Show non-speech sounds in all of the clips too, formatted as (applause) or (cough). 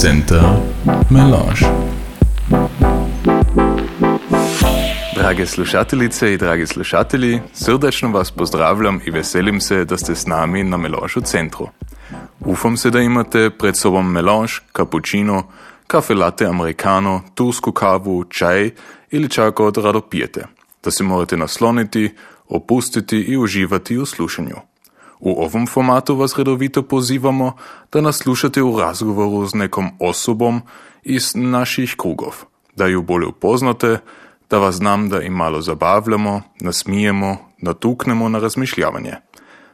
Center Melange. Drage slušateljice in dragi slušatelji, srdečno vas pozdravljam in veselim se, da ste s nami na Melange centru. Upam se, da imate pred sobom melange, cappuccino, kafe latte americano, tursko kavu, čaj ili čak od rado pijete, da se morate nasloniti, opustiti in uživati v slušanju. V ovom formatu vas redovito pozivamo, da nas slušate v razgovoru z nekom osobom iz naših krugov, da ju bolje upoznate, da vas znam, da jim malo zabavljamo, nasmijemo, natuknemo na razmišljavanje.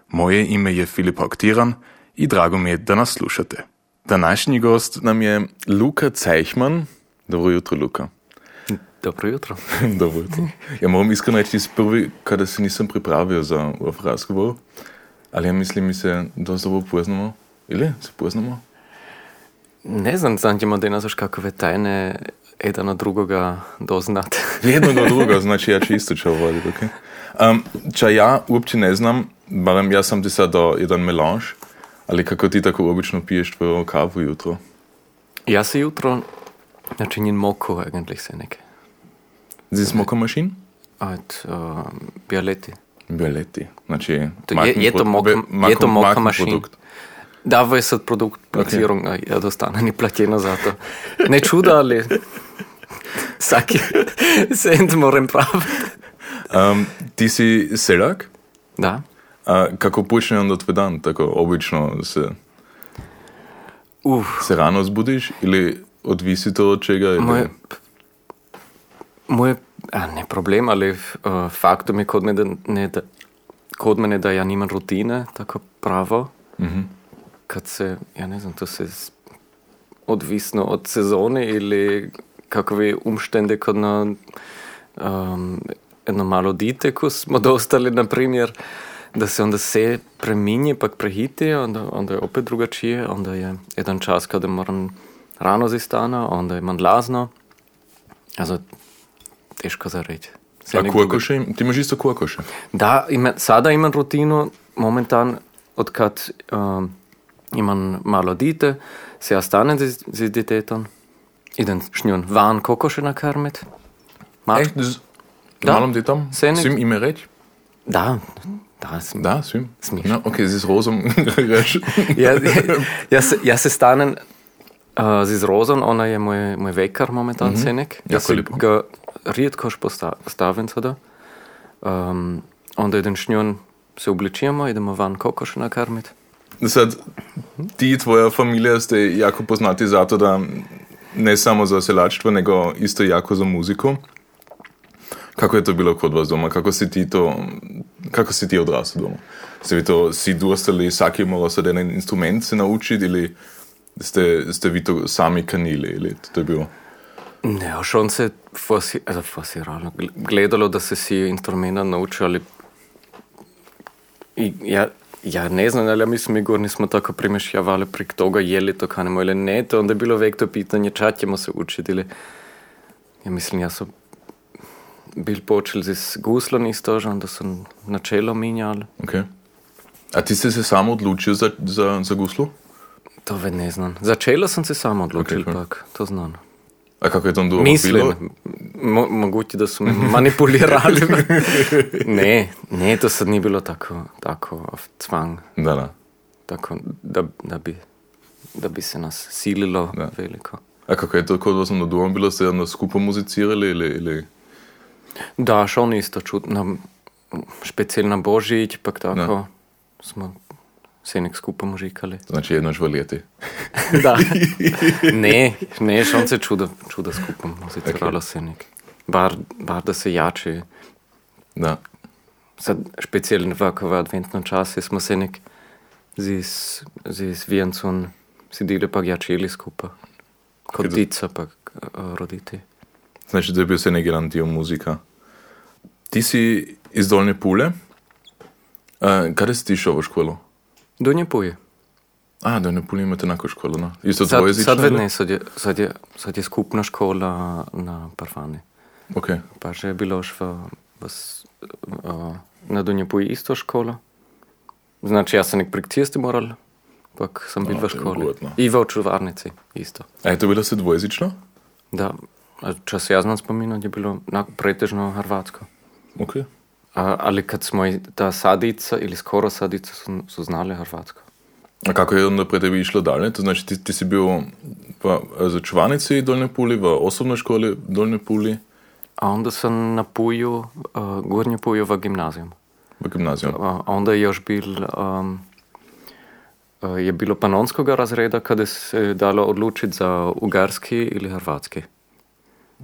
Moje ime je Filip Aktiran i drago mi je da nas slušate. Današnji gost nam je Luka Cejhman. Dobro jutro, Luka. Dobro jutro. (laughs) Dobro jutro. Ja moram iskreno reći prvi kada se nisam pripravio za razgovor, ali ja mislim mi se dosta dobro poznamo. Ili se poznamo? Ne znam, znam ćemo da nazoš kakove tajne jedan od drugoga doznat. Jedno (laughs) od drugoga, (laughs) znači ja ću isto čo voditi, ok? Um, ča ja uopće ne znam, barem ja sam ti sad jedan melange, ali kako ti tako obično piješ tvoju kavu jutro? Ja se jutro načinim moko eigentlich se neke. Zis moko mašin? Od uh, Bialetti. Bialetti, znači... To je, je to moka, je to moka mašin. Da, je sad produkt placirung, okay. ja dostane ni platjeno za to. Ne čuda, ali svaki cent moram praviti. Um, ti si seljak? Da. A kako počne onda tvoj dan? Tako obično se, Uf, se rano zbudiš ili odvisi to od čega? Ili... moje a, ne problem, ali uh, faktom je kod mene, da, ne, da, kod mene da ja nimam rutine, tako pravo. Mhm. Kad se, ja ne znam, to se s- odvisno od sezone ili kakve umštende kod na um, jedno malo dite, ko smo dostali, na primjer, da se onda se preminje, pak prehiti, onda, onda je opet drugačije, onda je jedan čas kada moram rano zistana, onda je mandlazno. Also, teško za reći. Sve A kokoše? Ti imaš isto kokoše? da, ima, sada imam rutinu, momentan, odkad um, imam malo dite, se ja stanem z, z ditetom, idem s njom van kokoše nakarmit. Ma, Echt? Dus Da. malom djetom? Sen ik- Svim ime reći? Da, da, sam. Da, svim. Smiš. No, ok, zis rozom (laughs) reći. Ja, ja, se, ja se stanem uh, z Rozom, ona je moj, moj vekar momentan, mm -hmm. Senek. Ja Jako se lijepo. ga rijetkoš posta, stavim sada. Um, onda idem s njom, se obličujemo, idemo van kokoše nakarmit. Sad, ti tvoja familija ste jako poznati zato da ne samo za selačstvo, nego isto jako za muziku. Kako je to bilo kod vas doma? Kako si ti to, kako si ti odrasao doma? Ste vi to si dostali, svaki morao sad jedan instrument se naučiti ili ste, ste vi to sami kanili ili to je bilo? Ne, još on se fosi, also forsiralo, gl- gledalo da se si instrumenta naučio, ali ja, ja ne znam, ali ja mislim, Igor, nismo tako primešljavali prek toga, je li to kanemo ili ne, to onda je bilo vek to pitanje, ča ćemo se učiti ili, ja mislim, ja sam bil počeli z guslom isto, že onda sam načelo minjal, Ok. A ti si se samo odločil za, za, za guslu? to ve ne znam. Začelo sam se samo odločil, Ok, ok. pak, to znam. A kako je to doma Mislim, mo moguće da su me manipulirali. (laughs) ne, ne, to sad nije bilo tako, tako Zwang, Da, da. tako da, da, bi, da bi se nas sililo Da. veliko. A kako je to kod vas onda doma bilo? Ste onda skupaj muzicirali ili, ili... Da, schon isto čut, na, specijalno na Božić, pak tako Da. smo se nek skupaj mužikali. Znači jedno žvaljeti. (laughs) da. (laughs) ne, ne, schon se čudo, čudo skupaj muziciralo se nek. Bar, bar da se jače Da. Sad, specielno v v adventnem času smo se nek z, Viencem sedeli pa jačeli skupaj. Kot dica pa uh, roditi. Znači da je bil se neki jedan dio muzika. Ti si iz Dolne Pule. Uh, kada si ti šel v školu? Donje puje. A, Dolne Pule imate enako školo, no? Isto Sad, dvojezično? sad, ne, sad, je, sad, je, sad je skupna škola na Parfani. Ok. Pa že je bilo još v, v, uh, na Donje puje isto škola. Znači ja sam nek prek ceste moral pak sam bil A, v to je školi. ugodno. I v čuvarnici isto. A je to bilo se dvojezično? Da, če se jaz znam spominjati, je bilo pretežno hrvatsko. Ok. A, ali kad smo ta sadica ili skoro sadica su, su znali hrvatsko. A kako je onda pre tebi išlo dalje? To znači ti, ti si bil v začuvanici Dolne Puli, v osobnoj školi Dolne Puli, A onda sam na Puju, uh, Gornje Puju v gimnazijum. v gimnaziju. A onda je još bil, um, je bilo panonskoga razreda kada se dalo odlučiti za ugarski ili hrvatski.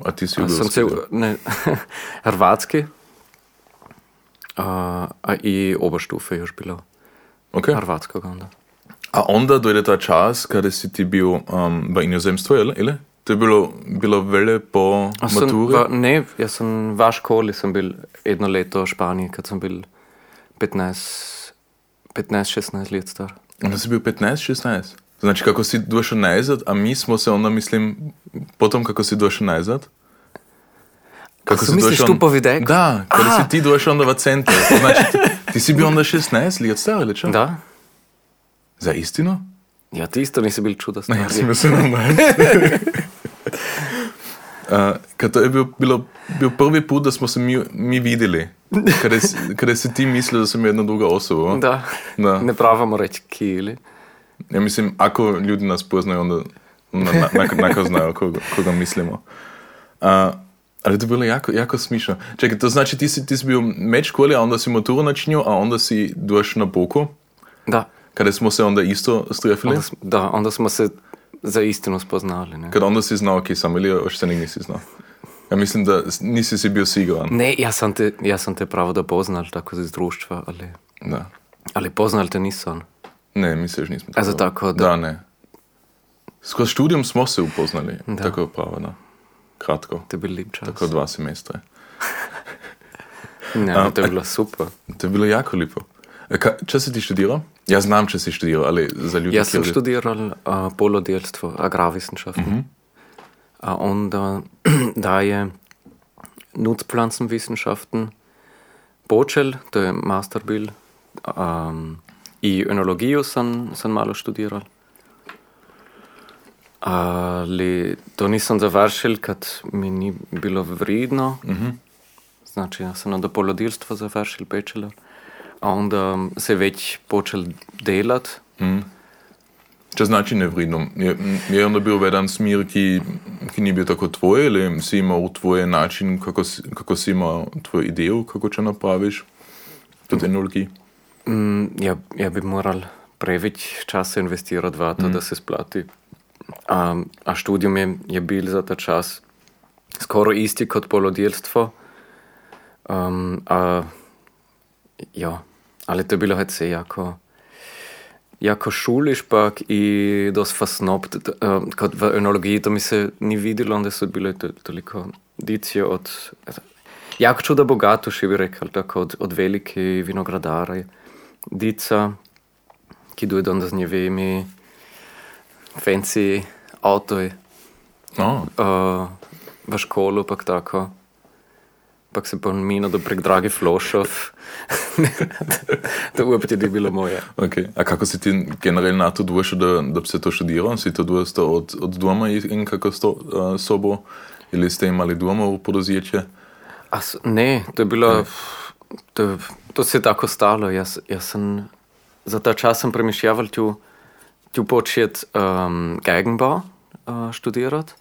A ti si bil sam se, ne, (laughs) hrvatski, a i oberstufe još bilo Ok. hrvatskog onda. A onda dojde ta čas, kada si ti bil um, v inozemstvu, ili? ili? To je bilo, bilo vele po A maturi? v, ne, jaz sem v školi sem bil eno leto v Španiji, kad sem bil 15, 15-16 let star. Onda si bil 15-16. Znači, kako si došao nazad, a mi smo se onda, mislim, potom kako si došao nazad? Kako si misliš tu po videku? Da, kada A! si ti došao onda v centar. To Znači, ti, ti si bil onda 16 let star, ili čo? Da? Za istinu? Ja, ti isto nisi bil čuda star. Ja sam mislio normalno. Uh, kad to je bil, bilo, bil prvi put, da smo se mi, mi videli, kada, si- ti mislil, da sam jedna druga osoba. Da. Da. Ne pravamo reći kili. Ja mislim, ako ljudi nas poznaju, onda na, na, nako, nako znaju koga, koga mislimo. Uh, ali to je bilo jako, jako smišno. Čekaj, to znači ti si, ti si bio med školi, a onda si maturu načinio, a onda si došao na boku, Da. kada smo se onda isto strefili. Onda, da, onda smo se za istinu spoznali. Ne, Kada onda si znao, ok, sam ili još se nisi znao. Ja mislim da nisi si bio siguran. ne ja, sam te, ja sam te pravo da poznal tako iz društva, ali, Da. ali poznal te nisam. Ne, mi se još nismo. A za tako da- Da, ne. Skroz študijom smo se upoznali. Da. Tako pravo, da. Kratko. To je bil lep čas. Tako dva semestra. (laughs) Ne, A, to je bilo super. To je bilo jako lijepo. E, Ka, če si ti študirao? Ja znam če si študirao, ali za ljudi Jaz sem študiral uh, polodjelstvo, agrarwissenschaften. Mhm. A onda da (clears throat) je Nutzpflanzenwissenschaften počel, to je master bil. Um, I enologijo sem, sem malo študiral. Ali to nisem završil, kad mi ni bilo vredno. Znači, ja sam na polodjelstvo završil bachelor. A onda se već počel delat. Če znači nevredno. Je, je onda bil vedan smer, ki, ki ni bil tako tvoj, ali si imel tvoj način, kako kako si imel tvoj idejo, kako če napraviš tudi enologiji? Mm, ja, ja bi moral preveč časa investirati v to, mm. da se splati. A, a študijum je, je bil za ta čas skoraj isti kot polodjelstvo. Um, a, ja, ali to je bilo vse jako, jako šuliš pak i dost fasnopt, uh, kot v enologiji to mi se ni videlo, onda so bile to, toliko dicije od jako čuda bogatuši bi rekel, tako od, od velike vinogradare, dica, ki dojde onda z njevimi fancy avtoji No, uh, v školu, pak tako. Pak se pa mino do prek dragi flošov. (laughs) to uopće ni bilo moje. okay. A kako si ti generalno na to došel, da, da bi se to študiral? Si to došel od, od doma in kako sto, uh, sobo? Ili ste imali doma v podozječe? A s- ne, to je bilo, to, to se je tako stalo. Jaz, jaz sem za ta čas sem premišljaval tu, tu počet um, Geigenbau uh, študirati.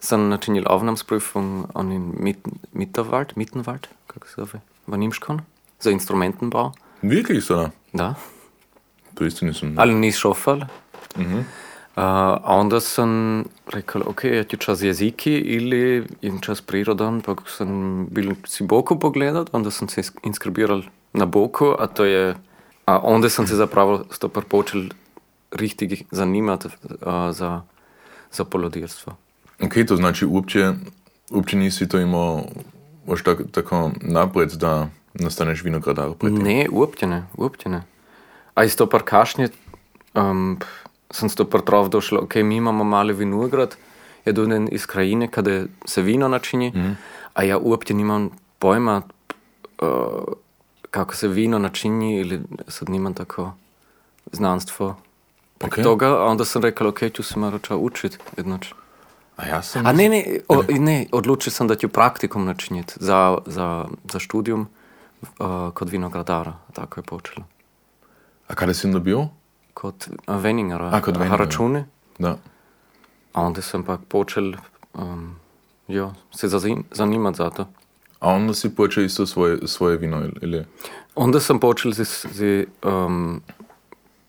Sem načinil Aufnahmsprüfung an den Mit Mitterwald, Mittenwald, kako se zove, v Nimškon, za instrumentenbau. Wirklich so? Da. To isto nisem. Ali ni šofal. Uh, a onda sam rekao, ok, ja ću čas jeziki ili in čas prirodan, pa sam bil si Boku pogledat, onda sam se inskribiral na Boku, a to je, a onda sam se zapravo stopar počel richtig zanimati uh, za, za polodjelstvo. Ok, to znači uopće, uopće nisi to imao još tak, tako napred da nastaneš vinogradar. Ne, uopće ne, uopće ne. A iz to par kašnje um, sam se to par trov došlo, ok, mi imamo mali vinograd, je doden iz krajine kada se vino načini, a ja uopće nimam pojma uh, kako se vino načini ili sad nimam tako znanstvo prek Okay. toga, a onda sam rekao, ok, ću se malo ča učit jednoč. A ja sam... A ne, ne, o, ne, odlučio sam da ću praktikum načiniti za, za, za študijum uh, kod vinogradara, tako je počelo. A kada si onda bio? Kod Veningara, A, kod Veningara. Haračune, Da. a onda sam pak počel um, jo, se zazim, zanimat za to. A onda si počeo isto svoje, svoje vino, ili- ili? Onda sam počel z, z um,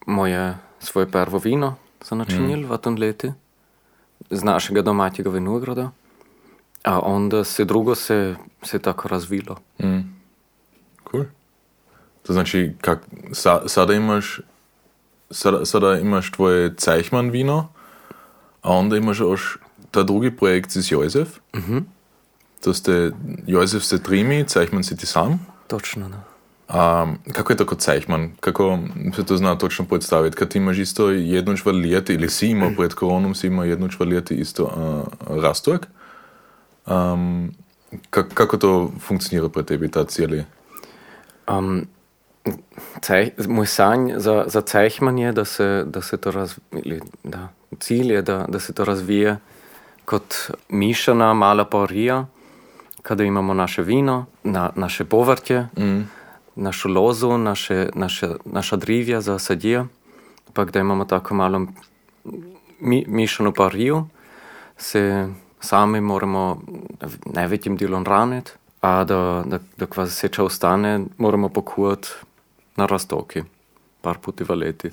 moje svoje prvo vino za načinil mm. v tem leti z našega domaćega vinograda. A onda se drugo se, se tako razvilo. Mm. Cool. To znači, kak, sa, sada imaš sada, sada imaš tvoje Zeichmann vino, a onda imaš još ta drugi projekt z Josef. Mhm. To ste, Josef se trimi, Zeichmann si ti sam. Točno, da. A kako je to kod Zeichmann? Kako se to zna točno predstaviti? Kad ti imaš isto jedno čvrlijeti, ili si imao pred koronom, si imao jedno čvrlijeti isto uh, rastojak. Um, kak, kako to funkcionira pred tebi, ta cijeli? Um, cej, moj sanj za, za Cejhman je, da se, da se to razvije, da, cilj je, da, da se to razvije kot mišana mala porija, kada imamo naše vino, na, naše povrtje, Mm. Našu lozu, naše, naše, naša drivja za sadje, pa da imamo tako malo mi, mišano poriju, se sami moramo največjim delom raniti, a da, da, da kva seča ostane, moramo pokuhati na rastoki, par puti v leti.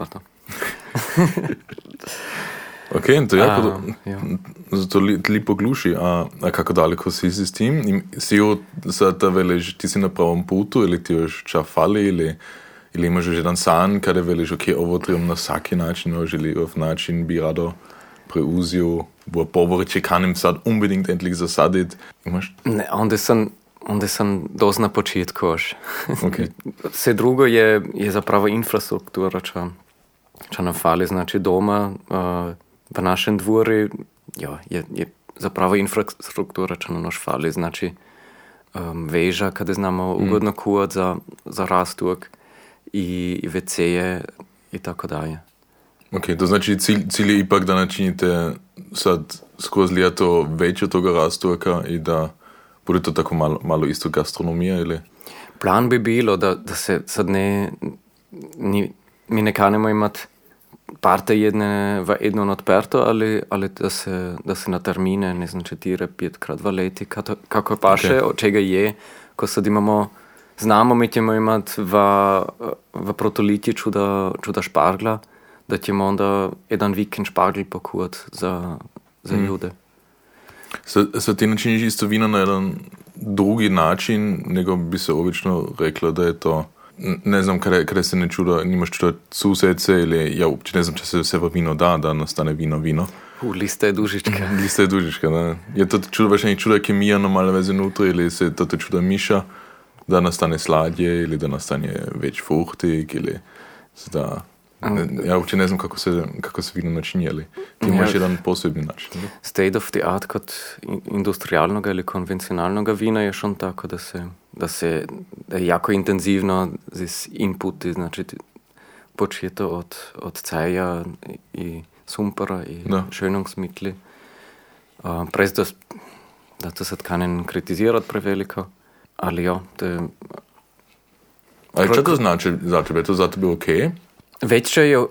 (laughs) Pardon. Ok, in to A, jako, ja. zato li, lipo gluši, a, a kako daleko si s tim? Im- Si jo sada veliš, ti si na pravom putu ili ti još ča fali ili, ili imaš još jedan san kada veliš, ok, ovo trebam na vsaki način, ili ov način bi rado preuzio, bo povrće kanim sad unbedingt endlich zasadit. Imaš? Ne, onda sam, onda sam dost na početku još. Ok. (laughs) Vse drugo je, je zapravo infrastruktura, če, če nam fali. Znači doma, uh, v našem dvori, ja, je, je zapravo infrastruktura, če nam noš fali. Znači um, veža, kada znamo mm. ugodno kuvat za, za rastuk i, i WC-je i tako dalje. Ok, to znači cilj, cilj je ipak da načinite sad skozi ljeto veće toga rastojaka i da bude to tako malo, malo isto gastronomija ili? Plan bi bilo, da, da se sad ne, ni, mi ne kanemo imati parte jedne v eno odprto, ali, ali da, se, da se na termine, ne znam, četiri, petkrat v leti, kako, kako pa še, Ok. okay. od čega je, ko sad imamo, znamo, mi ćemo imati v, v protolitji čuda, čuda špargla, da ćemo onda jedan vikend špargl pokuvat za, za mm. ljude. Sad ti načiniš isto vino na jedan drugi način, nego bi se obično reklo da je to, ne znam, kada, kada se ne čuda, nimaš čuda susece ili, ja uopće ne znam, če se vse v vino da, da nastane vino vino. U, lista je dužička. (laughs) Lista je dužička, da. Je to čuda, baš neki čuda kemija normalne veze nutra ili se to čuda miša, da nastane sladje ili da nastane već fruhtig ili da... Ja uopće ne znam kako se, kako se vino načini, ali ti imaš Ja. jedan posebni način. State of the art kod in- industrialnog ili konvencionalnog vina je šon tako da se, da se da je jako intenzivno z inputi, znači ti- počije to od, od ceja i sumpora i Da. schönungsmitli. Uh, prez da, da to sad kanen kritizirat preveliko, ali jo, to je Ali što to znači za tebe? Je to za tebe ok? Večer je,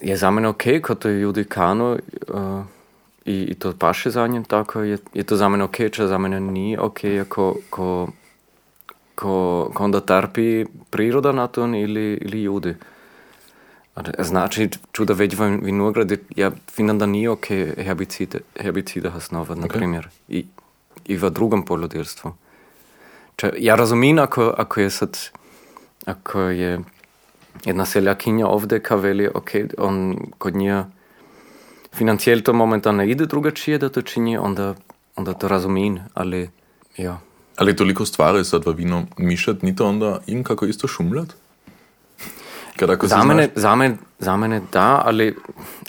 je za mene ok, ko to ljudi kanu uh, i, i to paše za njim tako, je, je to za mene ok, če za mene ni ok, ko, ko, ko, ko onda trpi priroda na to ili, ili ljudi. Znači, čuda već v vinogradi, ja vidim da nije ok herbicide, herbicide hasnovat, na primjer, i, i v drugom poljodelstvu. Če, ja razumim, ako, ako je sad, ako je jedna seljakinja ovdje ka veli, ok, on kod nje financijel to momentalno ide drugačije da to čini, onda, onda to razumim, ali ja. Ali toliko stvari sad v vino mišat, ni to onda in kako isto šumljat? Kad ako Za mene, znaš, za, mene, za mene da, ali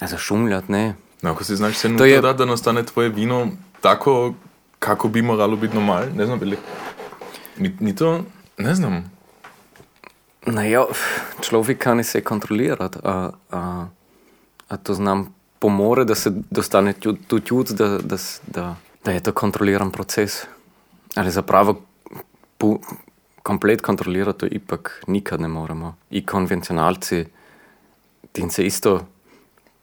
za šumljat ne. no, ako si znaš se nutra je- da, da nastane tvoje vino tako kako bi moralo biti normal, ne znam, ili... Ni, ni to, ne znam. Naja, človek kann se kontrolirati, a, a a to znam pomore, da se dostane tu čut, da, da, da, da je to kontroliran proces. Ali zapravo pu, komplet kontrolirati to ipak nikad ne moremo. I konvencionalci, tin se isto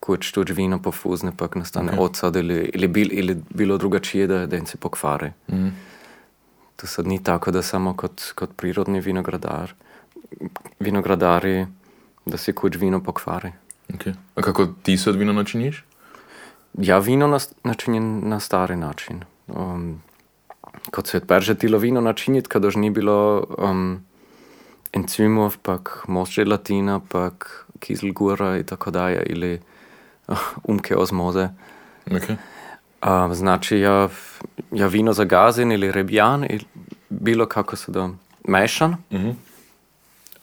kot štuč vino pofuzne, pa nastane okay. odsad ili, ili, bil, ili bilo drugačije, da, da se pokvari. Mm. To sad ni tako, da samo kot, kot prirodni vinogradar, vinogradari, da se kuč vino pokvari. Okay. A kako ti sad vino načiniš? Ja, vino načinim na stari način. Um, kot se je prže tilo vino načiniti, kad už ni bilo um, encimov, pak most želatina, pak kiselgura i tako dalje, ili uh, umke osmoze. Okay. Um, znači, ja, ja vino zagazim ili rebjan, ili bilo kako se da mešan. Mm -hmm.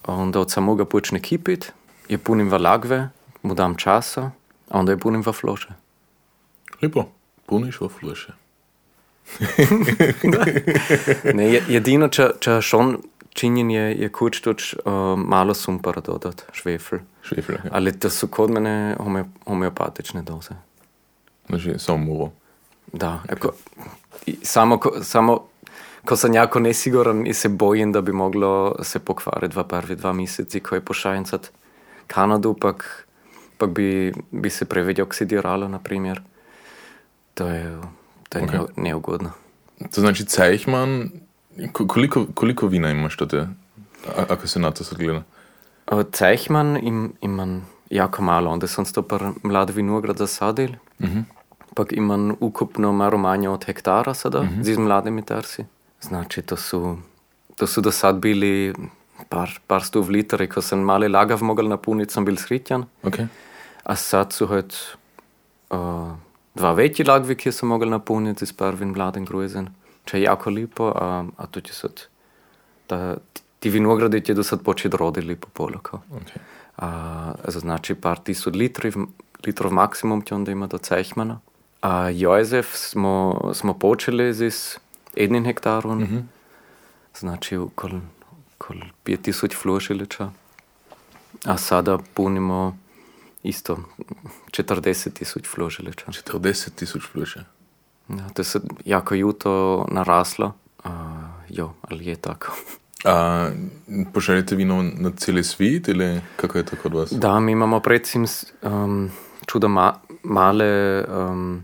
Onda od samoga počne kipit, je punim v lagve, mu dam časa, onda je punim v floše. Lepo, puniš v floše. (laughs) ne, jedino, če, če šon činjen je, je kuč toč uh, malo sumpara dodat, švefl. Švefl, ja. Ali to so kod mene home, homeopatične doze. Znači, samo muvo. Da, eko, samo, ko, samo ko sam jako nesiguran i se bojim da bi moglo se pokvariti v prvi dva meseci, ko je pošajencat Kanadu, pak, pak bi, bi se preveč oksidiralo, na primjer. To je to je okay. neugodno. To znači, Cejhman, koliko, koliko vina imaš tate, ako se na to sad gleda? Cejhman im, imam jako malo, onda sam to par mlad vinograd zasadil, mm -hmm. pak imam ukupno malo manje od hektara sada, mm -hmm. z mladimi tersi. Znači, to su, to su do sad bili par, par sto litri, ko sem male lagav mogel napuniti, sem bil sritjan. Okay. A sad halt uh, dva večji lagvi, ki so mogli napolniti s prvim mladim gruzen. Če je jako lepo, a, a to je sad, da ti vinogradi ti do sad početi rodili po polako. Okay. A, znači par tisoč litrov, litrov maksimum ti onda ima do cehmana. A Jozef smo, smo počeli z jednim hektarom, mm -hmm. znači okoli kol 5000 flošiliča. A sada punimo isto 40 tisoč vložiliča. 40 tisoč vložiliča. Ja, to je jako juto naraslo, uh, jo, ali je tako. A pošaljete vino na cel svet ali kako je to kod vas? Da, mi imamo predvsem um, čudo ma male um,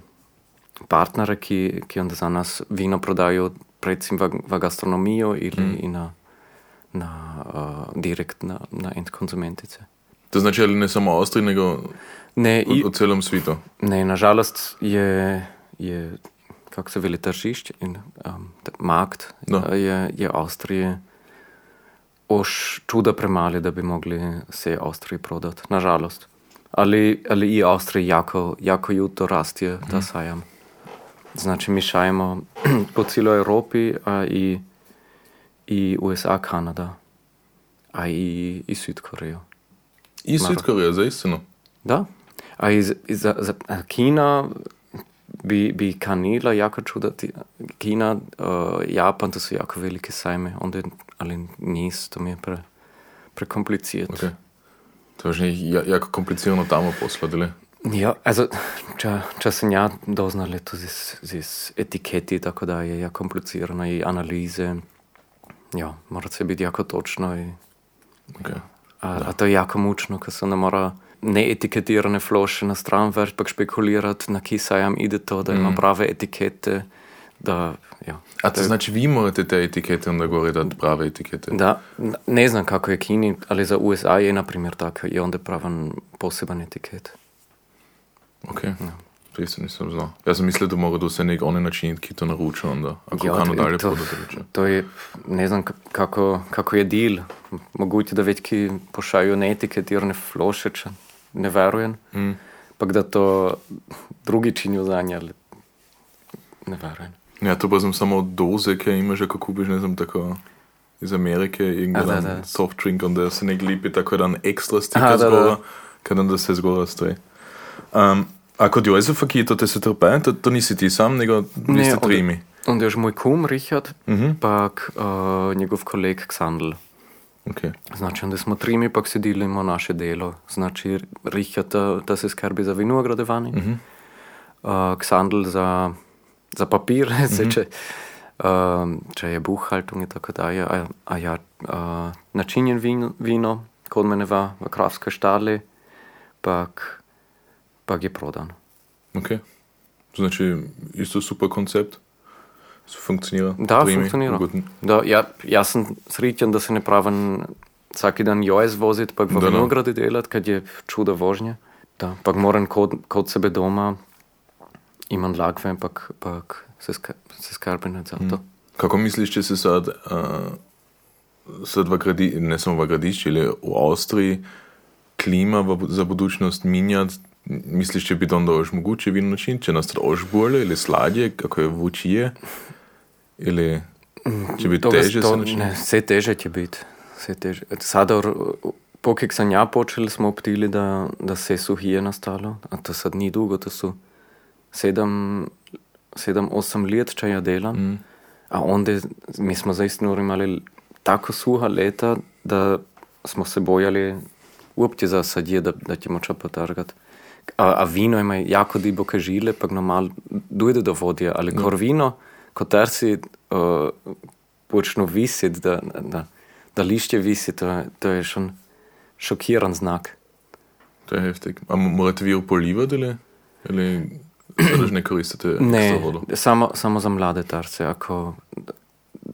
partnere, ki, ki onda za nas vino prodajo predvsem v, v gastronomijo ali mm. na, na, uh, direkt na, na end konzumentice. To znači, ali ne samo Avstrija, nego ne, v, v celem svetu? Ne, nažalost je, je kako se veli tržišče in um, markt, no. je, je Avstrije oš čuda premali, da bi mogli se Avstriji prodati. Nažalost. Ali, ali i Avstriji jako, jako juto rastje ta mm. sajam. Znači, mi šajemo (clears throat) po celoj Evropi, a i, i USA, Kanada, a i, i Sud Korejo. I Südkorea, za istinu. Da. A iz, iz, za, za Kina bi, bi kanila jako čudati. Kina, uh, Japan, to su jako velike sajme. Onda, ali nis, to mi je pre, prekomplicirat. Okay. To je jako komplicirano tamo posladili. Ja, also, če, če sem ja doznal to z, z etiketi, tako da je ja komplicirano i analize. Ja, mora se biti jako točno i... Okay. A, a to je jako mučno, ko se ne mora neetiketirane floše na stran več, pa špekulirati, na ki sajam ide to, da ima mm. prave etikete. Da, ja. A to, znači vi morate te etikete onda gore dati prave etikete? Da, ne znam kako je Kini, ali za USA je na primjer tako, je onda pravan poseban etiket. Ok. Ja. To isto nisam znao. Ja sam mislio da mogu da se nek onaj način ki to naruča onda, ako ja, kano dalje to, to je, ne znam kako, kako je deal. Moguće da već ki pošaju neetiketirane flošeče, ne verujem. Mm. Pa da to drugi činijo za nje, ne verujem. Ja, to pa sem samo doze, ki imaš, ko kupiš, ne znam, tako iz Amerike, irgendein soft drink, onda se nek lipi tako jedan ekstra stiker zgora, kada da se zgora stoji. Um, A kod Jozefa, ki je to se trpe, to, to nisi ti sam, nego niste trimi. Onda još moj kum Richard, mm -hmm. pak uh, njegov koleg Ksandl. Okay. Znači, onda smo trimi, pak se delimo naše delo. Znači, Richard, da, da se skrbi za vinogradovanje, mm -hmm. uh, Ksandl za, za papir, (laughs) mm -hmm. če, uh, če je buhaltung in tako dalje. A, a ja, uh, načinjen vino, vino, kod mene va v kravske štali, pak, pak je prodan. Ok. Znači, isto super koncept. Funkcionira. Da, Trimi, funkcionira. Da, ja, jaz sem srečen, da se ne pravim vsak dan joj voziti, pa v vinogradi delati, kad je čudo vožnje. Da, pa moram kod, kod sebe doma, imam lakve, pa se, ska, se skrbim za to. Mm. Kako misliš, če se sad, uh, sad v gradi, ne samo v gradišču, ali v Avstriji, klima v, za budućnost minjati? Misliš, če bi onda još moguće vino način, če nas to još bolje ili sladje, kako je vučije? Ili če bi teže to, ne, vse teže će biti. Teže. Sada, pokaj sam ja počeli, smo optili da, da se suhije nastalo, a to sad ni dugo, to su sedam, sedam osam let, če ja delam. Mm. A onda mi smo zaistinu imali tako suha leta, da smo se bojali uopće za sadje, da, da ćemo ča potargati. A, a vino ima jako duboke žile, pa normal dojde do vodje, ali mm. kor vino, ko tersi uh, počnu visiti, da, da, da lišće visi, to, to je šon šokiran znak. To je heftig. A morate vi upolivati ili, ili sadaš ne koristite ne? Samo, samo za mlade tarce, ako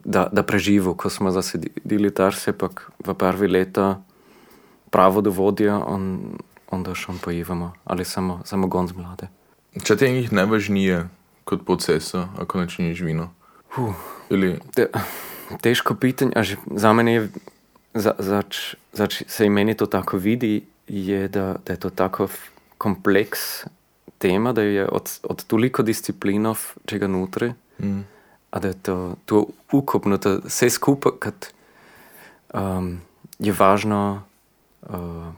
da, da preživu, ko smo zasedili tarce, pak v prvi leta pravo do vodja, on, onda šon pojivamo, ali samo, samo gonz mlade. Če ti je njih najvažnije kot procesa, ako načiniš vino? Uh, Ili... te, težko pitanje, a že za mene je, za, zač, zač se meni to tako vidi, je, da, da je to tako kompleks tema, da je od, od toliko disciplinov, če ga notri, mm. a da je to, to ukupno, da vse skupaj, kad um, je važno uh,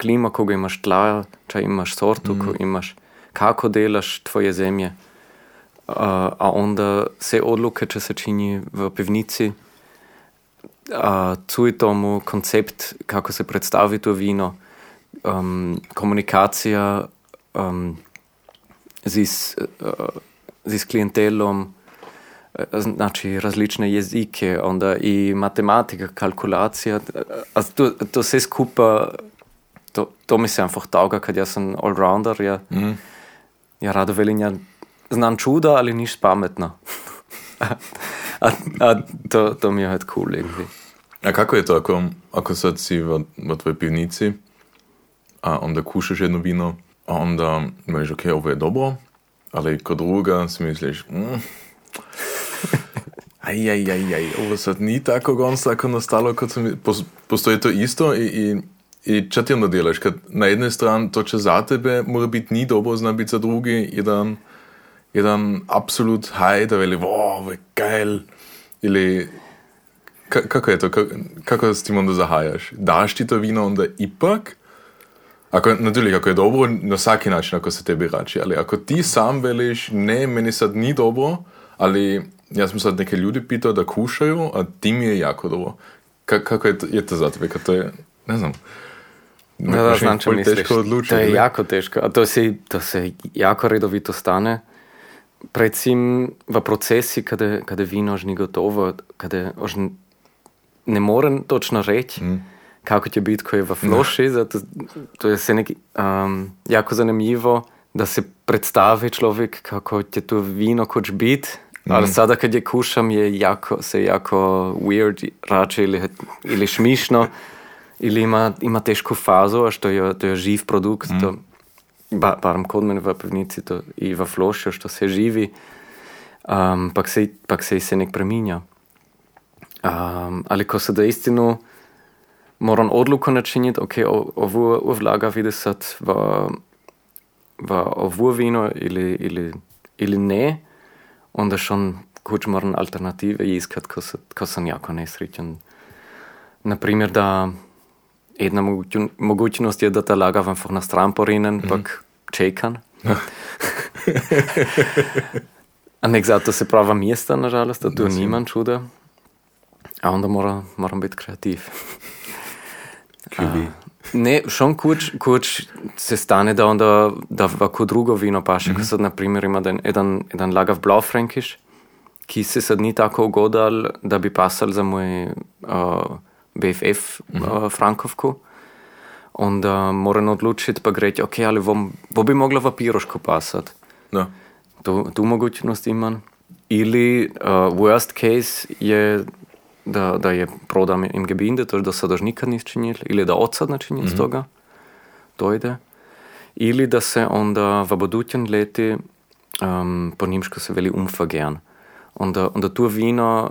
klima, ko imaš tla, če imaš sortu, mm. ko imaš kako delaš tvoje zemlje. Uh, a onda se odluke, če se čini v pivnici, uh, cuj tomu koncept, kako se predstavi to vino, um, komunikacija um, z, uh, z klientelom, znači različne jezike, onda i matematika, kalkulacija, uh, to, to vse skupaj, to, to mi se einfach tauga, kad ja sam allrounder, ja, mm. ja rado velim, ja znam čuda, ali niš pametno. a, a to, to mi je halt cool irgendwie. A kako je to, ako, ako sad si v, v tvojej pivnici, a onda kušaš jedno vino, a onda imaš, ok, ovo je dobro, ali kod druga si misliš, mm, (laughs) aj, aj, aj, aj, ovo sad ni tako gonst, ako nastalo, kot sam, postoji to isto i, i I čo ti onda delaš? Kad na jednej strani to, čo za tebe mora biti ni dobro, zna biti za drugi jedan, jedan absolut haj, da veli, wow, je geil. Ili, kako je to? Kako s tim onda zahajaš? Daš ti to vino onda ipak? Ako, natürlich, ako je dobro, na vsaki način, ako se tebi rači. Ali ako ti sam veliš, ne, meni sad ni dobro, ali jaz sem sad neke ljudi pitao da kušaju, a ti mi je jako dobro. Kako je to, je to za tebe? Kad to je, ne znam. Da, da, znam, če misliš. Težko odlučiti. To je jako teško. A to se, to se jako redovito stane. Predvsem v procesi, kada, kada vino že ni gotovo, kada že ne morem točno reči, mm. kako će biti, ko je v floši. Zato, to je se neki um, jako zanimljivo, da se predstavi človek, kako će to vino koč biti. Mm. Ali sada, kad je kušam, je jako, se jako weird, rače ili, ili šmišno. ili ima, ima tešku fazo, a što je, to je živ produkt, mm. to, ba, barem kod mene pivnici to, i v flošu, što se živi, um, pak, se, pak se i se nek preminja. Um, ali ko se da istinu moram odluku načiniti, ok, ovu uvlaga vidi sad v, v ovu vino ili, ili, ili ne, onda šon kuć moram alternative iskat, ko, se, ko sam jako nesrećen. Naprimjer, da Jedna mogućnost je da ta lagav einfach na stran porinen, mm. pak čekan. (laughs) A nek zato se prava mjesta, nažalost, da tu niman čuda. A onda mora, moram biti kreativ. Kiwi. Ne, schon kurz, kurz se stane, da onda da kako drugo vino paše. Mm -hmm. Sad, na primer, ima eden, eden lagav Blaufränkisch, ki se sad ni tako ugodal, da bi pasal za moj uh, BFF mm -hmm. uh, Frankovku. Onda moram odlučiti pa reči, ok, ali bom, bo bi mogla v piroško pasati. Da. Tu, tu mogućnost imam. Ili uh, worst case je da, da je prodam im gebinde, to je da sad još nikad nis činili, ili da odsad načinili mm -hmm. toga, to ide. Ili da se onda v budućen leti, um, po nimško se veli umfagern. Onda, onda tu vino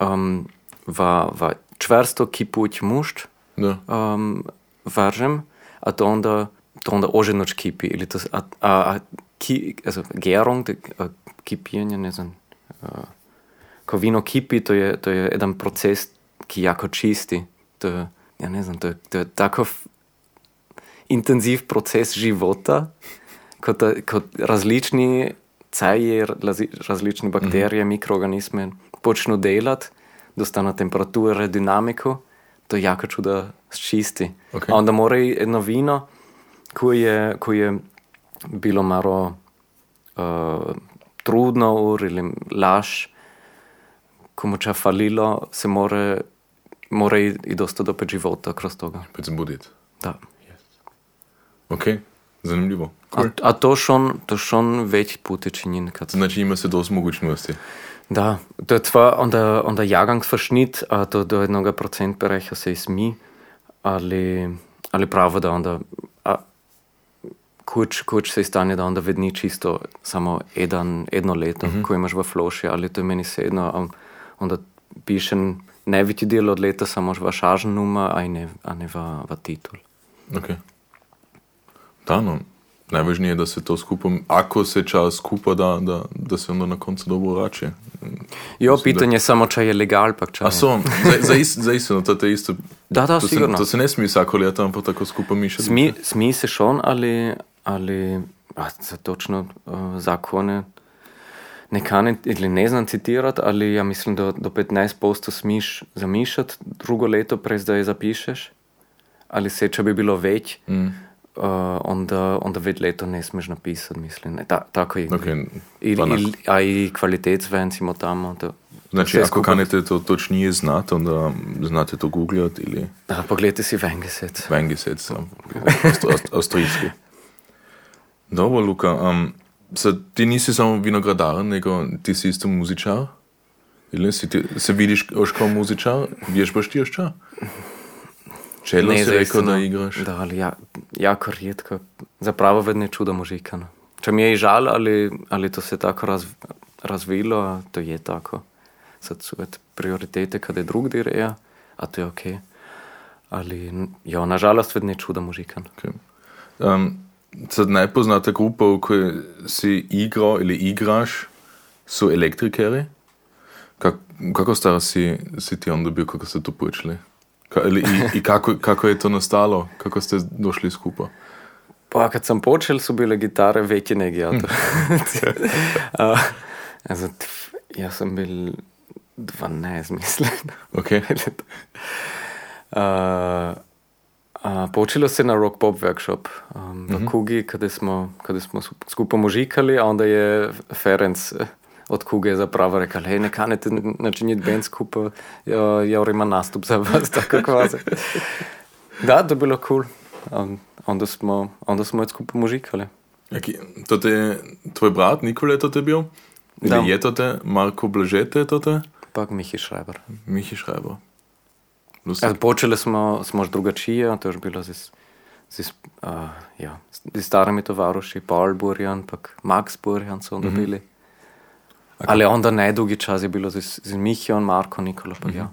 um, va, va čvrsto kipuć mušt Da. um, varžem, a to onda, to onda oženoč kipi. Ili to, a, a, a ki, also Gärung, de, a, kipijenje, ne znam, a, ko vino kipi, to je, to je jedan proces, ki jako čisti. To je, ja ne znam, to je, to je tako intenziv proces života, kot, kot različni razi- različne bakterije, mikroorganizme počnu delati, dostanu temperaturo, dinamiko, to je jako čuda čisti. Ok. A onda mora i jedno vino, koje je, koje je bilo malo uh, trudno ur ili laž, komu če falilo, se mora, mora i, i dosta dopet života kroz toga. Spet zbuditi. Da. Ok, zanimivo. A, a to schon, to schon već puti činjen. Kad... Znači ima se dosti mogućnosti. Da, to je zwar unter, unter Jahrgangsverschnitt, a to do jednoga procentbereicha se mi, ali, ali pravo da onda a, kuć, kuć se stane da onda vedni čisto samo jedan, jedno leto, mm -hmm. ko imaš v floši, ali to je meni sedno, a onda pišem največji del od leta samo v šažen numa, a ne, a ne v, v titul. Ok. Da, no. Najvažnije je, da se to skupaj, ako se čas skupa, da, da, da se onda na koncu dobro vrače. Jo, Mislim, da- pitanje je samo, če je legal, pa če A so, za, za, ist, za istino, to je isto. Da, da, to, se, sigurno. to se ne smije vsako leto, ampak tako skupaj mišati. Smi, smi se schon, ali, ali a, za točno uh, zakone ne kanem ili ne znam citirati, ali ja mislim, da do 15% smiš zamišljati drugo leto, prez da je zapišeš, ali se, če bi bilo več, Mm. Uh, onda, onda več leto ne smeš napisati, mislim. Ne, ta, tako je. Ok, Ili, pa ili, a i kvalitetsven smo tamo. To, Znači, ako kanete to točnije znati, onda znate to googlati ili Da, pogledajte si vengeset. vengisec, sam, avstrijski. Dobro, Luka, um, sad, ti nisi samo vinogradar, nego ti si isto muzičar? Ili si ti, se vidiš još kao muzičar? Vježbaš ti još ča? Čelo si rekao zaistino. da igraš? Da, ali ja, jako rijetko. Zapravo vedno je čudo mužika. No. Če mi je žal, ali, ali to se tako raz, razvilo, to je tako. Sad su et prioritete kada je drug direja, a to je ok. Ali, jo, nažalost vedno je čudo mužika. Okay. Um, sad najpoznata grupa, v kojoj si igral ili igraš, su elektrikeri. Kak, kako star si, si ti onda bil, kako ste to počeli? Ka, ili, i, I kako, kako je to nastalo? Kako ste došli skupaj? Pa kad sam počel su bile gitare veće nego (laughs) ja to. A, also, tf, ja sam bil 12, mislim. Okay. (laughs) Uh, uh, počelo se na rock pop workshop um, v Kugi, kada smo, kada smo skupaj mužikali, a onda je Ferenc eh, od Kuge zapravo rekao, hej, ne kanete načiniti band skupaj, ja, ja ima nastup za vas, (laughs) tako kvazi. Da, to je bilo cool. Um, onda smo, onda smo skupaj mužikali. Okay. To je tvoj brat Nikolaj, to je bil? Ili Da. je to te? Marko Blažete, to je? Pak Mihi Schreiber. Mihi Schreiber. Lustig. Also, počeli smo, smo že drugačije, to je bilo z, z, uh, ja, z starimi tovaruši, Paul Burjan, pak Max Burjan so onda bili. Ali onda najdugi čas je bilo z, z Mihijom, Marko, Nikola, pa ja.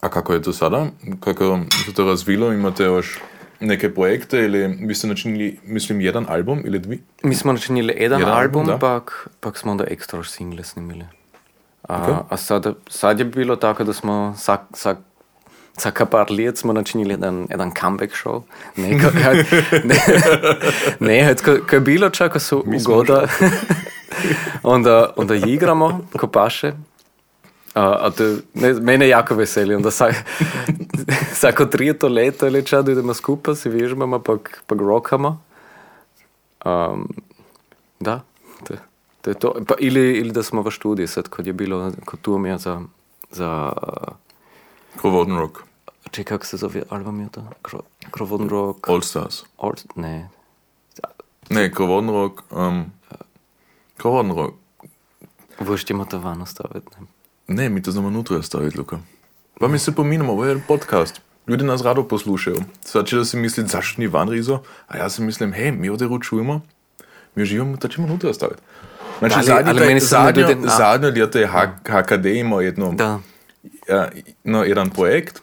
A kako je to sada? Kako se to razvilo? Imate još neke projekte ili vi ste načinili, mislim, jedan album ili dvi? Mi smo načinili jedan Jedan album, da. pak, pak smo onda ekstra još single snimili. A, Ok. a sad, sad je bilo tako da smo sak, sak, Vsaka par let smo načinili jedan, jedan comeback show. Ne, ko, ko, (laughs) ne, ne ko, ko je bilo čak, ko smo ugoda, (laughs) onda, onda igramo, ko paše. A, a to, ne, mene jako veseli, vsak, vsako trijeto leto ali če da idemo skupaj, se vežemo, pa, pa rokamo. Um, da, to, to je to. Pa, ili, ili da smo v študiji, sad, kot je bilo, kot tu mi je za... za Krovodni rock. Če kako se zove album je to? Kro, krovodni rock. All Stars. All, ne. Ne, krovodni rock. Um, krovodni rock. Veš, ti ima to vano staviti. Ne. Ne, mi to znamo nutra staviti, Luka. Pa mi se pominjamo, ovo je podcast. Ljudi nas rado poslušajo. Sad će da se misli, zašto ni van rizo? A ja se mislim, hej, mi ovdje ručujemo, mi uživamo, da ćemo nutra staviti. Znači, Ali- zadnje, ali taj- zadnje, ljudi- a- zadnje ljeto je HKD imao jedno, Da. ja, no, jedan projekt,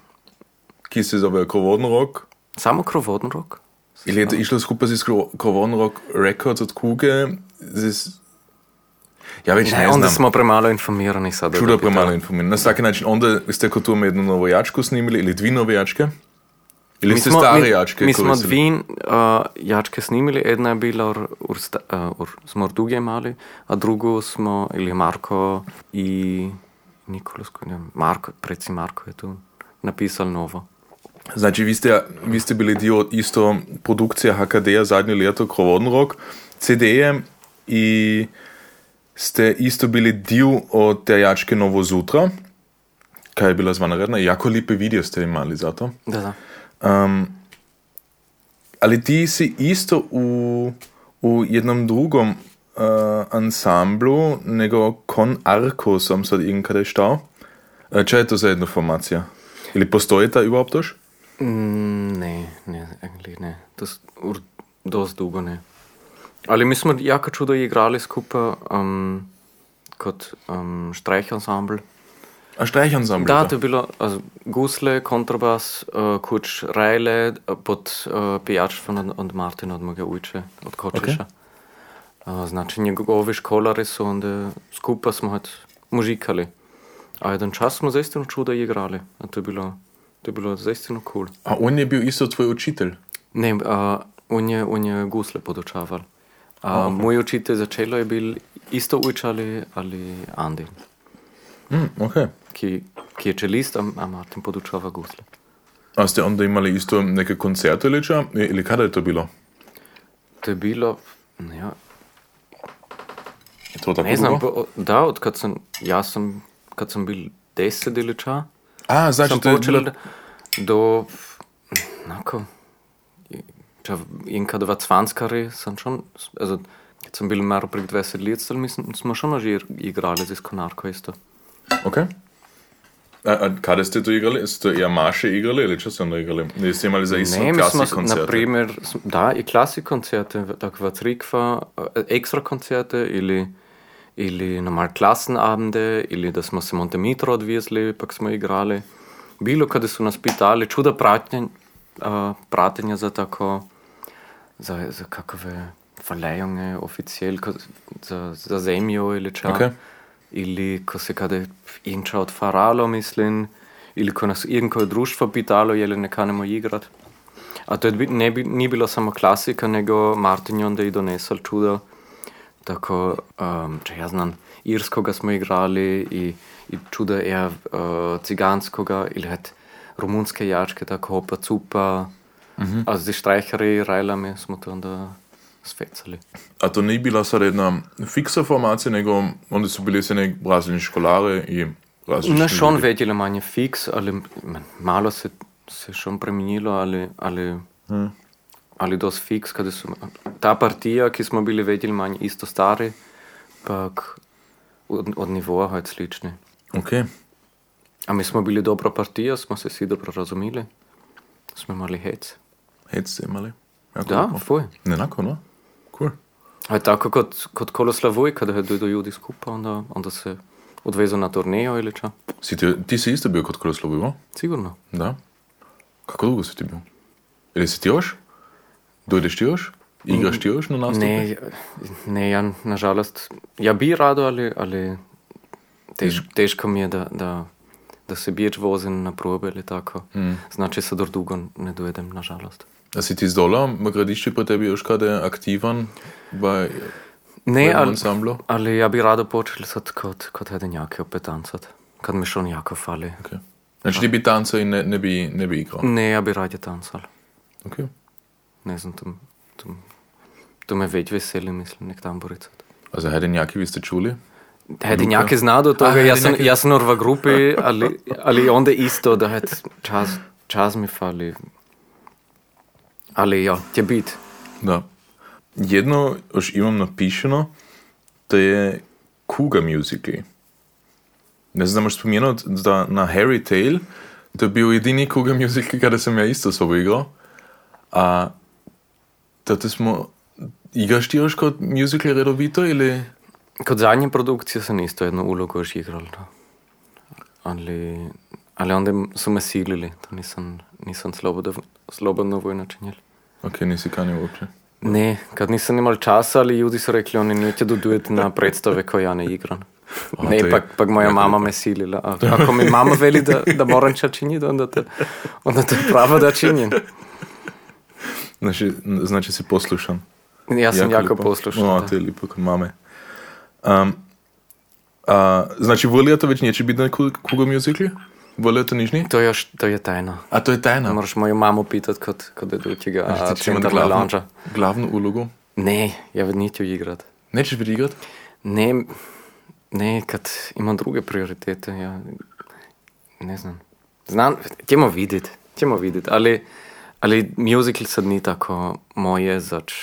ki se zove Krovodni rock. Samo krovodni rock? Ili je to išlo skupaj z Krovodni rock Records od Kuge. Z, ja, već ne, Ne, znam. onda smo premalo informirani sad. Čudo premalo informiran. Na svaki način, onda ste kot tu jednu novu jačku snimili ili dvi nove jačke? Ili ste stare mi, jačke Mi smo dvi uh, jačke snimili, ena je bila, ur, ur, uh, ur, smo druge imeli, a drugo smo, ili Marko i Nikolas, ne, Marko, preci Marko je tu napisal novo. Znači, vi ste, vi ste bili dio isto produkcije HKD-a zadnje leto, Krovodni rock, CD-je i ste isto bili dio od te jačke Novo Zutra, kaj je bila zvanredna. Jako lipe video ste imali za to. Da, da. Um, ali ti si isto u, u jednom drugom uh, ansamblu nego Kon Arko sam sad inkada štao. Uh, če je to za jedna formacija? Ili postoji ta još? Mm, ne, ne, eigentlich ne. Das dost dugo ne. Ali mi smo jako čudo igrali skupaj um, kot um, štrajhensemble. A Streichansambl? Da, to je bilo also, gusle, kontrabas, uh, kuč rajle uh, pod uh, pijačstvom od, od Martina, od mojega ujče, od Kočiša. Okay. Uh, znači, njegovi školari su onda skupaj smo halt mužikali. A jedan čas smo zaistino čudo igrali. A to je bilo, to je bilo zaistino cool. A on je bil isto tvoj učitelj? Ne, uh, on, je, on je gusle podučaval. Uh, okay. Moj učitelj za čelo je bil isto učali ali Andi, Mm, ok. ki, ki je čelist, a, a Martin podučava gusle. A ste onda imali isto neke koncerte ili ča? Ili kada je to bilo? To je bilo, ja, Je to tako ne znam, po- da, od kad sam, ja sam, kad sam bil deset ili ča, A, znači sam to je počela bilo... do, če enkrat v Cvanskari sam schon, also, kad sam bil malo prek 20 let, mislim, smo schon že igrali z Konarko isto. Ok. A, a kada ste to igrali? Ste ja maše igrali ili čo ste onda igrali? Ili ste imali za isto Ne, klasik na koncerte? da, i klasik koncerte, tako v Crikva, eh, ekstra koncerte ili, ili normal klassenabende, ili da smo se Montemitro odvezli, pa smo igrali. Bilo kada su nas pitali, čuda uh, pratenja za tako, za, za kakove verlejunge oficiell, ko, za, za zemljo ili ča. Ok. Ili ko se kada inča odfaralo, mislim, ili ko nas irgendko društvo pitalo, je li ne kanemo igrat. A to je, ne bi, ni bilo samo klasika, nego Martin je onda i donesel čudo. Tako, um, če jaz znam, irskoga smo igrali i, i čudo eher uh, ciganskoga ili het romunske jačke, tako hopa cupa. Mm -hmm. A z štrajhari i rajlami smo to onda svecali. A to ni bila sad jedna fiksa formacija, nego onda su bili se nek različni školare i različni Ne, schon ljudi. vedeli manje fiks, ali malo se, se schon premenilo, ali, ali, hmm. ali dosti fiks, kada su, ta partija, ki smo bili vedeli manje isto stari, pak od, od nivoa halt slični. Ok. A mi smo bili dobra partija, smo se vsi dobro razumeli, smo imali hec. Hec ste imali? Ja, Da, cool. fuj. Enako, no? Cool. A je tako kot, kot Koloslavoj, kada je dojdo ljudi skupaj, onda, onda se odvezu na turnejo ili ča. Si ti, ti si isto bio kod Koloslovivo? Sigurno. Da. Kako dugo si ti bio? Ili si ti još? Dojdeš ti još? Igraš ti još na nastupe? Ne, ne, ja, nažalost, ja bi rado, ali, ali tež, težko mi je, da, da, da se biječ vozim na probe ali tako. Mm. Znači, se dor dugo ne dojedem, nažalost. A si ti z dola v gradišču pri tebi još kada aktivan v Ne, ali, ansamblu? ali ja bi rado počel sad kot, kot hedenjake opet tancati. kad mi še on jako fali. Okay. Znači ti bi tancao i ne, ne, bi, ne bi igrao? Ne, ja bi radije tancala. Okay. Ne znam, to, to, to me već veseli, mislim, nek tamburica. Also Hedinjaki, vi ste čuli? Hedinjaki zna do toga, A, ja sam, ja sam v grupi, ali, ali onda isto da het čas, čas mi fali. Ali ja, će bit. Da. Jedno još imam napišeno, to je Kuga Musical. Ne znam, možeš spomenuti, da na Harry Tale, to je bil edini Kuga Musical, kada sam ja isto sobo igrao. A tada smo, igraš ti još kod musical redovito ili... Kod zadnje produkcije sam isto jednu ulogu još igral. Da. Ali, ali onda su me silili, to nisam, nisam slobodno, slobodno vojno činjel. Ok, nisi kanio uopće. Ne, kad nisam imal časa, ali ljudi su rekli, oni neće dodujeti na predstave koje ja ne igram. A, to ne, pak, pak moja jako mama me silila. A ako mi mama veli da, da moram ča činiti, onda to, onda to je pravo da činim. Znači, znači si poslušan. Ja sam jako, lipo. poslušan. O, da. to je lipo kod mame. Um, a, znači, volio to već neće biti na Ku- Kuga Musical? Volio to nižni? To je to je tajna. A to je tajna. Moraš moju mamu pitat kad, kad idu ti ga Znači, a, ti da centar glavnu, lounge. glavnu ulogu. Ne, ja već neću igrat. Nećeš biti igrat? Ne, ne, kad imam druge prioritete, ja ne znam. Znam, ćemo vidjeti, ćemo vidjeti, ali, ali musical sad ni tako moje, zač,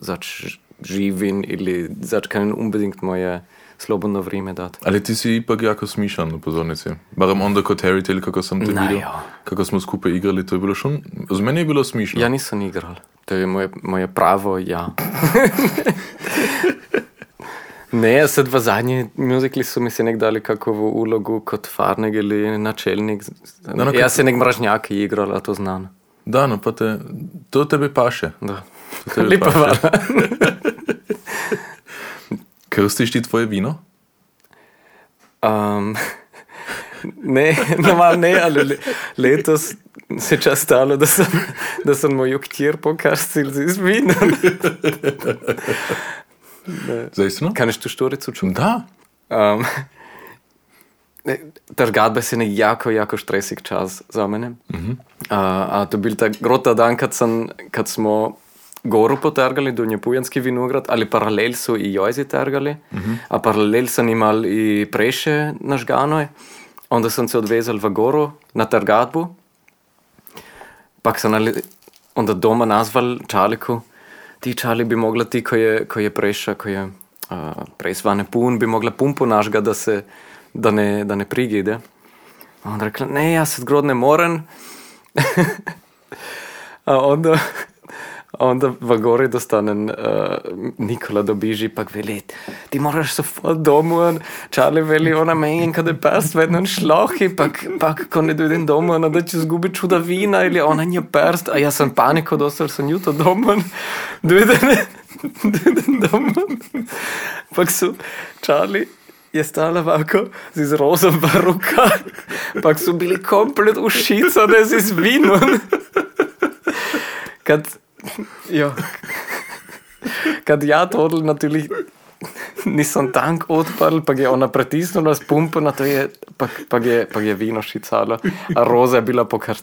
zač živim ili zač kan unbedingt moje slobodno vrijeme dati. Ali ti si ipak jako smišan na pozornici. Barem onda kod Harry Tale, kako sam te Na, vidio, jo. kako smo skupaj igrali, to je bilo šon... Z meni je bilo smišno. Ja nisam igral, to je moje, moje pravo ja. (laughs) Ne, sad v zadnji muzikli su mi se nek dali kakovu ulogu kot farnik ili načelnik. no, ja kad- se nek mražnjak igral, a to znam. Da, no pa te, to tebi paše. Da. To tebi Lepa paše. hvala. (laughs) Krstiš ti tvoje vino? Um, ne, normal ne, ali le, letos se čas stalo, da sem, da sem mojo ktir pokarstil z vinom. Zaistino? Kaneš tu štoricu čuti? Da. Um, zgadba se je jako, jako stresik čas za mene. Uh, a to je bil ta grota dan, kad, sam, kad smo goru potrgali do Njepujanski vinograd, ali paralel su i jojzi trgali, a paralel sam imal i preše na žganoj. Onda sam se odvezal v goru na trgadbu, pak sam ali, onda doma nazval Čaliku, ti Čali bi mogla ti ko je, ko je preša, ko je uh, presvane pun, bi mogla pumpu našga da se, da ne, da ne prigide. Onda rekla, ne, ja sad grod ne moram. (laughs) a onda, onda v gori dostanem uh, Nikola dobiži, pak veli, ti moraš se fot domu, Charlie veli, ona menjen, kada je perst vedno šlohi, pak ko ne dojdem domu, ona da će zgubi čuda vina ili ona nje perst, a ja sam paniko dostal sam juto domu, (laughs) dojdem, dojdem domu, pak su Charlie je stala ovako z rozom v rukah, pak su bili komplet ušicane z vinom. (laughs) Kad, ja, kad ja to natürlich nisam tank odprl, pa je ona pritisnila s pumpo, na to je, pa, pa, je, pa je vino šicalo, a roza je bila pokar,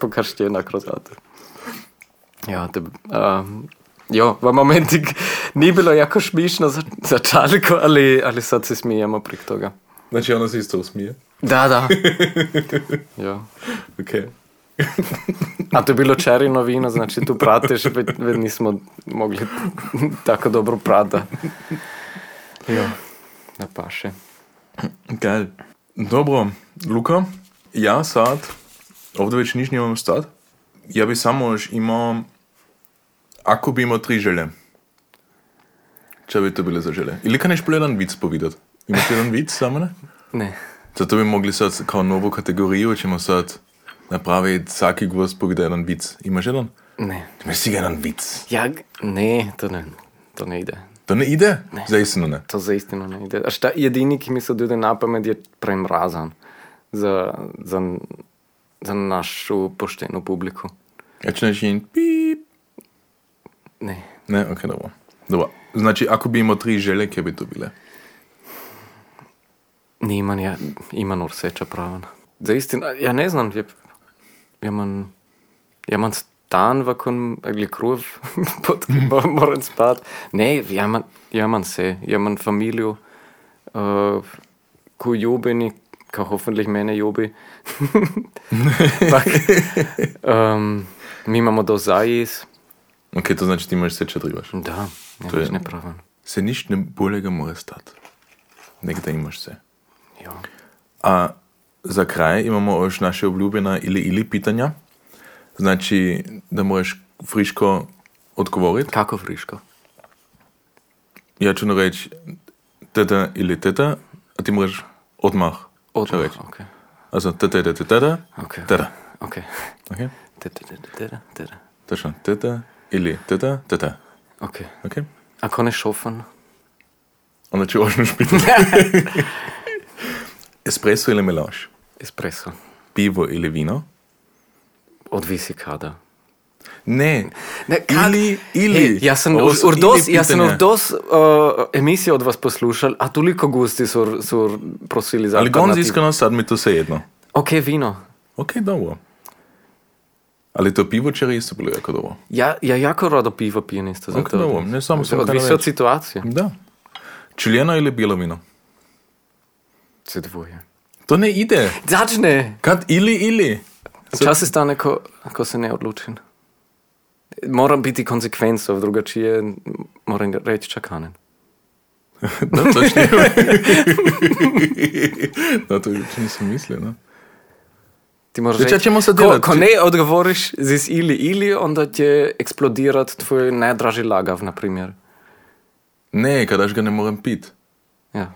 pokarštjena kroz to. Ja, te, um, jo, v momentu ni bilo jako šmišno za, za čaliko, ali, ali sad se smijemo prek toga. Znači ona se isto usmije. Da, da. (laughs) ja. Okay. A to je bilo čarino vino, znači tu prateš, već, već nismo mogli tako dobro prata. Jo, da paše. Geil. Dobro, Luka, ja sad, ovdje već niš nemam stat. Ja bi samo još imao, ako bi imao tri želje, če bi to bile za želje? Ili kaneš po jedan vic povedati? Imaš jedan vic za mene? Ne. Zato bi mogli sad kao novu kategoriju, ćemo sad napraviti vsaki gost poveda jedan vic. Imaš jedan? Ne. Imaš si jedan vic. Ja, ne, to ne, to ne ide. To ne ide? Zaistino ne. To za istino ne ide. A šta jedini, ki mi se dojde na pamet, je premrazan za, za, za publiku. Ja ću neći in pip. Ne. Ne, ok, dobro. Dobro. Znači, ako bi imao tri želje, kje bi to bile? Ne, imam, ja, imam vse čepraven. Za istin, ja ne znam, ja, ja imam, ja imam stan, v kojem je kruv, pod katerim moram spati. Ne, ja imam, ja imam vse, ja imam familijo, uh, ko ljubeni, ko hoffentlich mene ljubi. um, mi imamo do zajis. Ok, to znači ti imaš vse, če trebaš. Da, ja, To je- je nepraven. Se nič ne boljega mora stati. Nekdaj imaš vse. Ja. A za kraj imamo još naše obljubljena ili ili pitanja. Znači, da moraš friško odgovoriti. Kako friško? Ja ću reći teta ili teta, a ti moraš odmah. Odmah, reći. ok. Also, teta, teta, teta, Ok. teta. Ok. Ok? Teta, teta, teta, teta. Točno, teta ili teta, teta. Ok. Ok? Ako ne šofan? Onda ću (laughs) još nešto pitati. (laughs) Espresso ili melange? Espresso. Pivo ili vino? Odvisi kada. Ne. Ne, Ili, ili. Hej, jaz sem Ovo su urdos, ili sem pitanja. urdos uh, emisijo od vas poslušal, a toliko gusti so, so prosili za Ali alternativ- iskreno sad mi to sve jedno. Ok, vino. Ok, dobro. Ali to pivo včeraj isto bilo jako dobro. Ja, ja jako rado pivo pijem isto. Ok, dobro, ne samo sam Odvisi od situacije. Da. Čiljeno ili bijelo vino? Se dvoje. To ne ide. Začne! Kad ili ili. Včasih stane, ko, ko se ne odločim. Moram biti konsekvencov, drugače moram reči čakanen. Da, (laughs) točno. da, to uopće (laughs) nisam mislio, no. Ti moraš Znači, reći, ćemo sad ko, ko ne odgovoriš z ili ili, onda će eksplodirat tvoj najdraži lagav, na primjer. Ne, kadaš ga ne moram pit. Ja,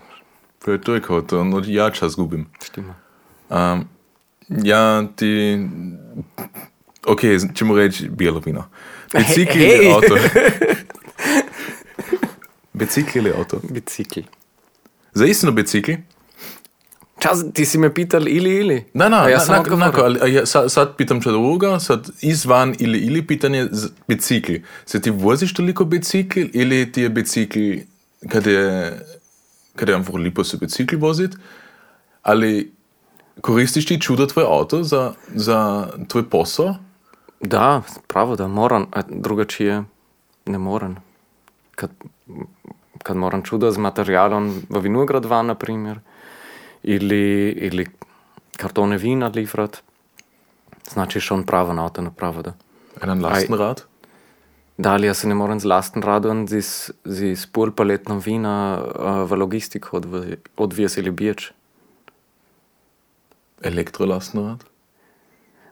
Je to je kao to, onda ja čas gubim. štima. Um, ja ti... Ok, ćemo reći bijelo vino. (laughs) Ili auto? Bicikli ili auto? Bicikl. Za istinu bicikli? Čas, ti si me pital ili ili? Da, da, A ja sam na, odgovoril. nako, ali, ja, sad, sad pitam če druga, sad izvan ili ili pitanje bicikli. Se ti voziš toliko bicikli ili ti je bicikl, kad je, kad je einfach lipo se bicikl vozit, ali koristiš ti čudo tvoj auto za, za tvoj posao? Da, pravo da moram, a drugačije ne moram. Kad, kad moram čuda z materialom v Vinograd van, na primjer, ili, ili kartone vina liefert, znači schon pravo na auto, pravo da. Einen Lastenrad? Dalje se ne morem z lasten radom, z, z polpaletnom vina uh, v logistiko odv- odvezali bič. Elektrolastenrad?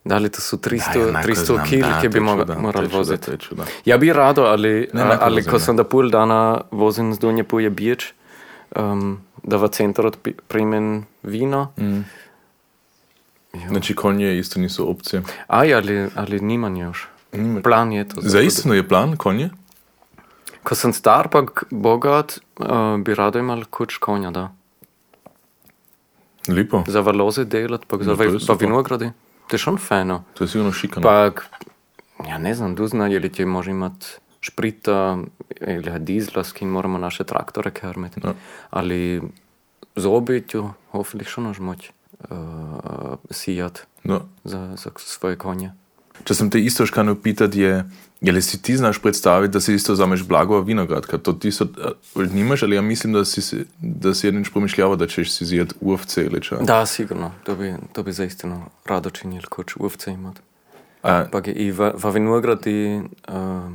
Dalje to so 300, Ja, enako 300 znam, kil, da, ki bi je mo- čuda, to morali voziti. Ja bi rado, ali, Ne, ali ko ja. sem da pol dana vozim z Dunje Puje Bič, um, da v centru primem vino. Mm. Znači konje isto nisu opcije. Aj, ali, ali nimam još. Nima- Plan je to. Za istinu je plan konje? Ko sem star pa bogat, uh, bi rado imel kuč konja, da. Lipo. Za valoze delati, pa za No, no, super. vinogradi. To je šon fajno. To je sigurno šikano. Pa, ja ne znam, duzna, je li ti može imati šprita ili dizla, s kim moramo naše traktore kermiti. Ja. Ali z obitju, hoffentlich schon noch moć uh, sijat No. za, za svoje konje. Če sem te isto škano pitat, je, je li si ti znaš predstaviti, da si isto zameš blago vinograd, kad to ti so, uh, nimaš, ali ja mislim, da si, da si jednič pomišljava, da ćeš si zjet UFC ili ča. Da, sigurno, to bi, to bi zaistino rado činil, koč uvce imati. A, Pa i v, v vinogradi, uh,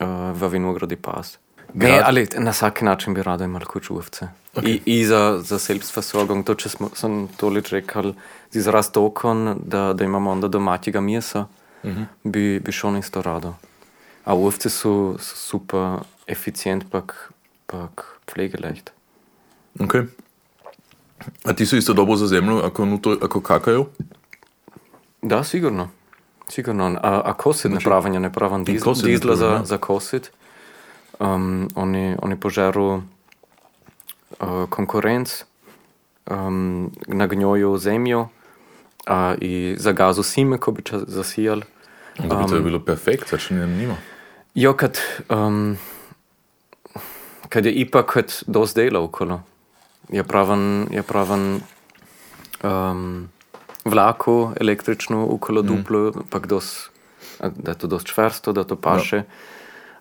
uh, v vinogradi pas. Ne, ali na vsak način bi rado imel kuč uvce. I, I za, za selbstversorgung, to če smo, sem tolič rekel, z izraz tokon, da, da imamo onda domačega mesa, bi, bi šel isto rado. A uvce so, so super eficient, pak, pak pflegeleicht. ok. A ti su isto dobro za zemlju, ako, nuto, ako kakajo? Da, sigurno. Sigurno. A, a kosit ne pravim, ja ne pravim diz, kosit ne dizla za, ja. za kosit. Um, oni, oni požeru uh, konkurenc, um, nagnjoju zemljo a, i zagazu sime, ko bi čas zasijal. Onda bi to je bilo perfekt, znači ne nima. Jo, kad, um, kad je ipak dosti dela okolo. je praven, je praven um, vlaku električno okolo Mm. duplo, pa dos, da je to dosti čvrsto, da to paše. Ja.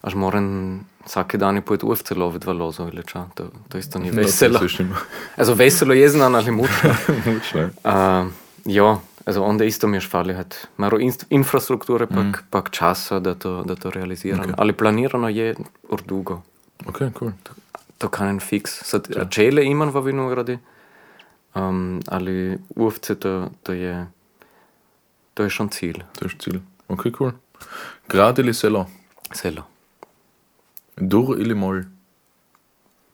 Až moram vsake dan pojeti uvce loviti v lozo ili ča, to, to isto ni veselo. No, to slišim. (laughs) Also veselo je znan ali mučno. (laughs) Mučno. Uh, ja, also onda isto mi je šfali, hat malo inst- infrastrukture, pak, mm. pak časa, da to, da to realiziram. Okay. Okay. Ali planirano je urdugo. Ok, cool. To kan en fiks. Sad, ja. Čele imam v vinogradi, um, ali uvce to, to je, to je šon cilj. To je cilj. Ok, cool. Grad ili selo? Selo. Dur ili mol?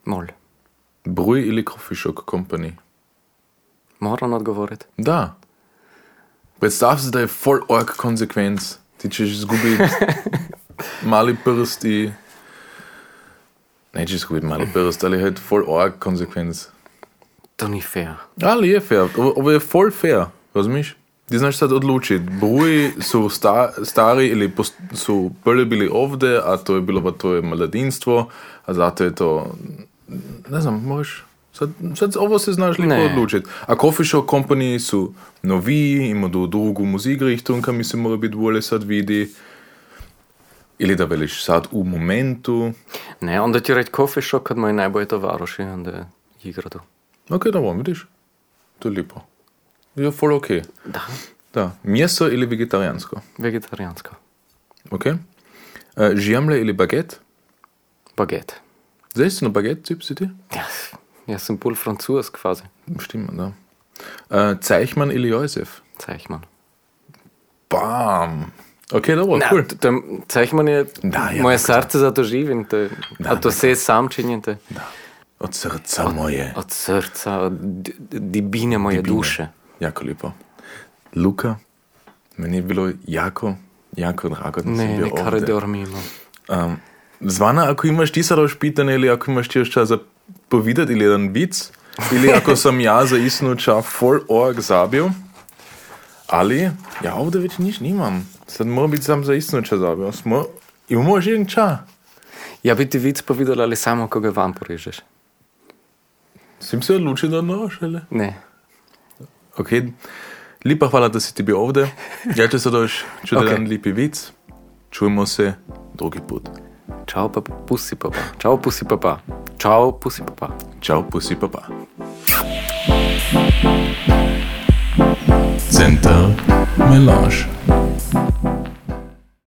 Mol. Bruj ili coffee shop company? Moram odgovoriti. Da. Predstav si, da je full org konsekvenc. Ti ćeš izgubiti (laughs) mali prst i... Nećeš izgubiti mali prst, ali je full org konsekvenc. To ni fair. Ali je fair. Ovo je full fair. Razumiješ? Ti znaš sad odlučiti. Bruji su sta, stari ili post, su prvi bili ovdje, a to je bilo pa tvoje mladinstvo, a zato je to... Ne znam, možeš... Sad, sad ovo se znaš lijepo odlučiti. A coffee shop company su novi, imaju drugu muzikrihtung, kam se mora biti bolje sad vidi. Ili da veliš sad u momentu. Ne, onda ti reći coffee shop kad moji najbolji tovaroši, onda je igrado. Ok, dobro, vidiš. To je lijepo. Je full ok. Da, Da. Mjesto ili vegetarijansko? vegetarijansko. Ok. Uh, žemlje ili baget? Baguette. Zdaj si na baget, tip si ti? Ja, ja sem bolj francos quasi. Stimmt, da. Uh, Zeichmann ili Josef? Zeichmann. Bam! Ok, dobro, Na, cool. to, to, Zeichmann je, Da, ja, moje tako srce za to živi in to, Da, a to vse sam činim. To, Od srca moje. od srca, od d- d- dibine moje Dibine. duše. Jako lijepo. Luka, meni je bilo jako, jako drago, da si Ne, bio ne kar ovdje. dormimo. Um, zvana, ako imaš ti sad još pitanje ili ako imaš ti još čas za povedati ili jedan vic, ili ako (laughs) sam ja za isnuča full org zabio, ali ja ovdje već niš nimam. Sad mora biti sam za isnuča zabio. Smo, imamo još jedan ča. Ja bi ti vic povedal, ali samo, ko ga vam porežeš. Sim se odlučil, da noš, ali? Ne. Ok, lepa hvala, da si ti bil ovdje. Ja, če se doš čudan Ok. okay. lepi vic, čujemo se drugi put. Čau, pa pusi papa. Čau, pusi papa. Čau, pusi papa. Čau, pusi pa pa. Center Melange.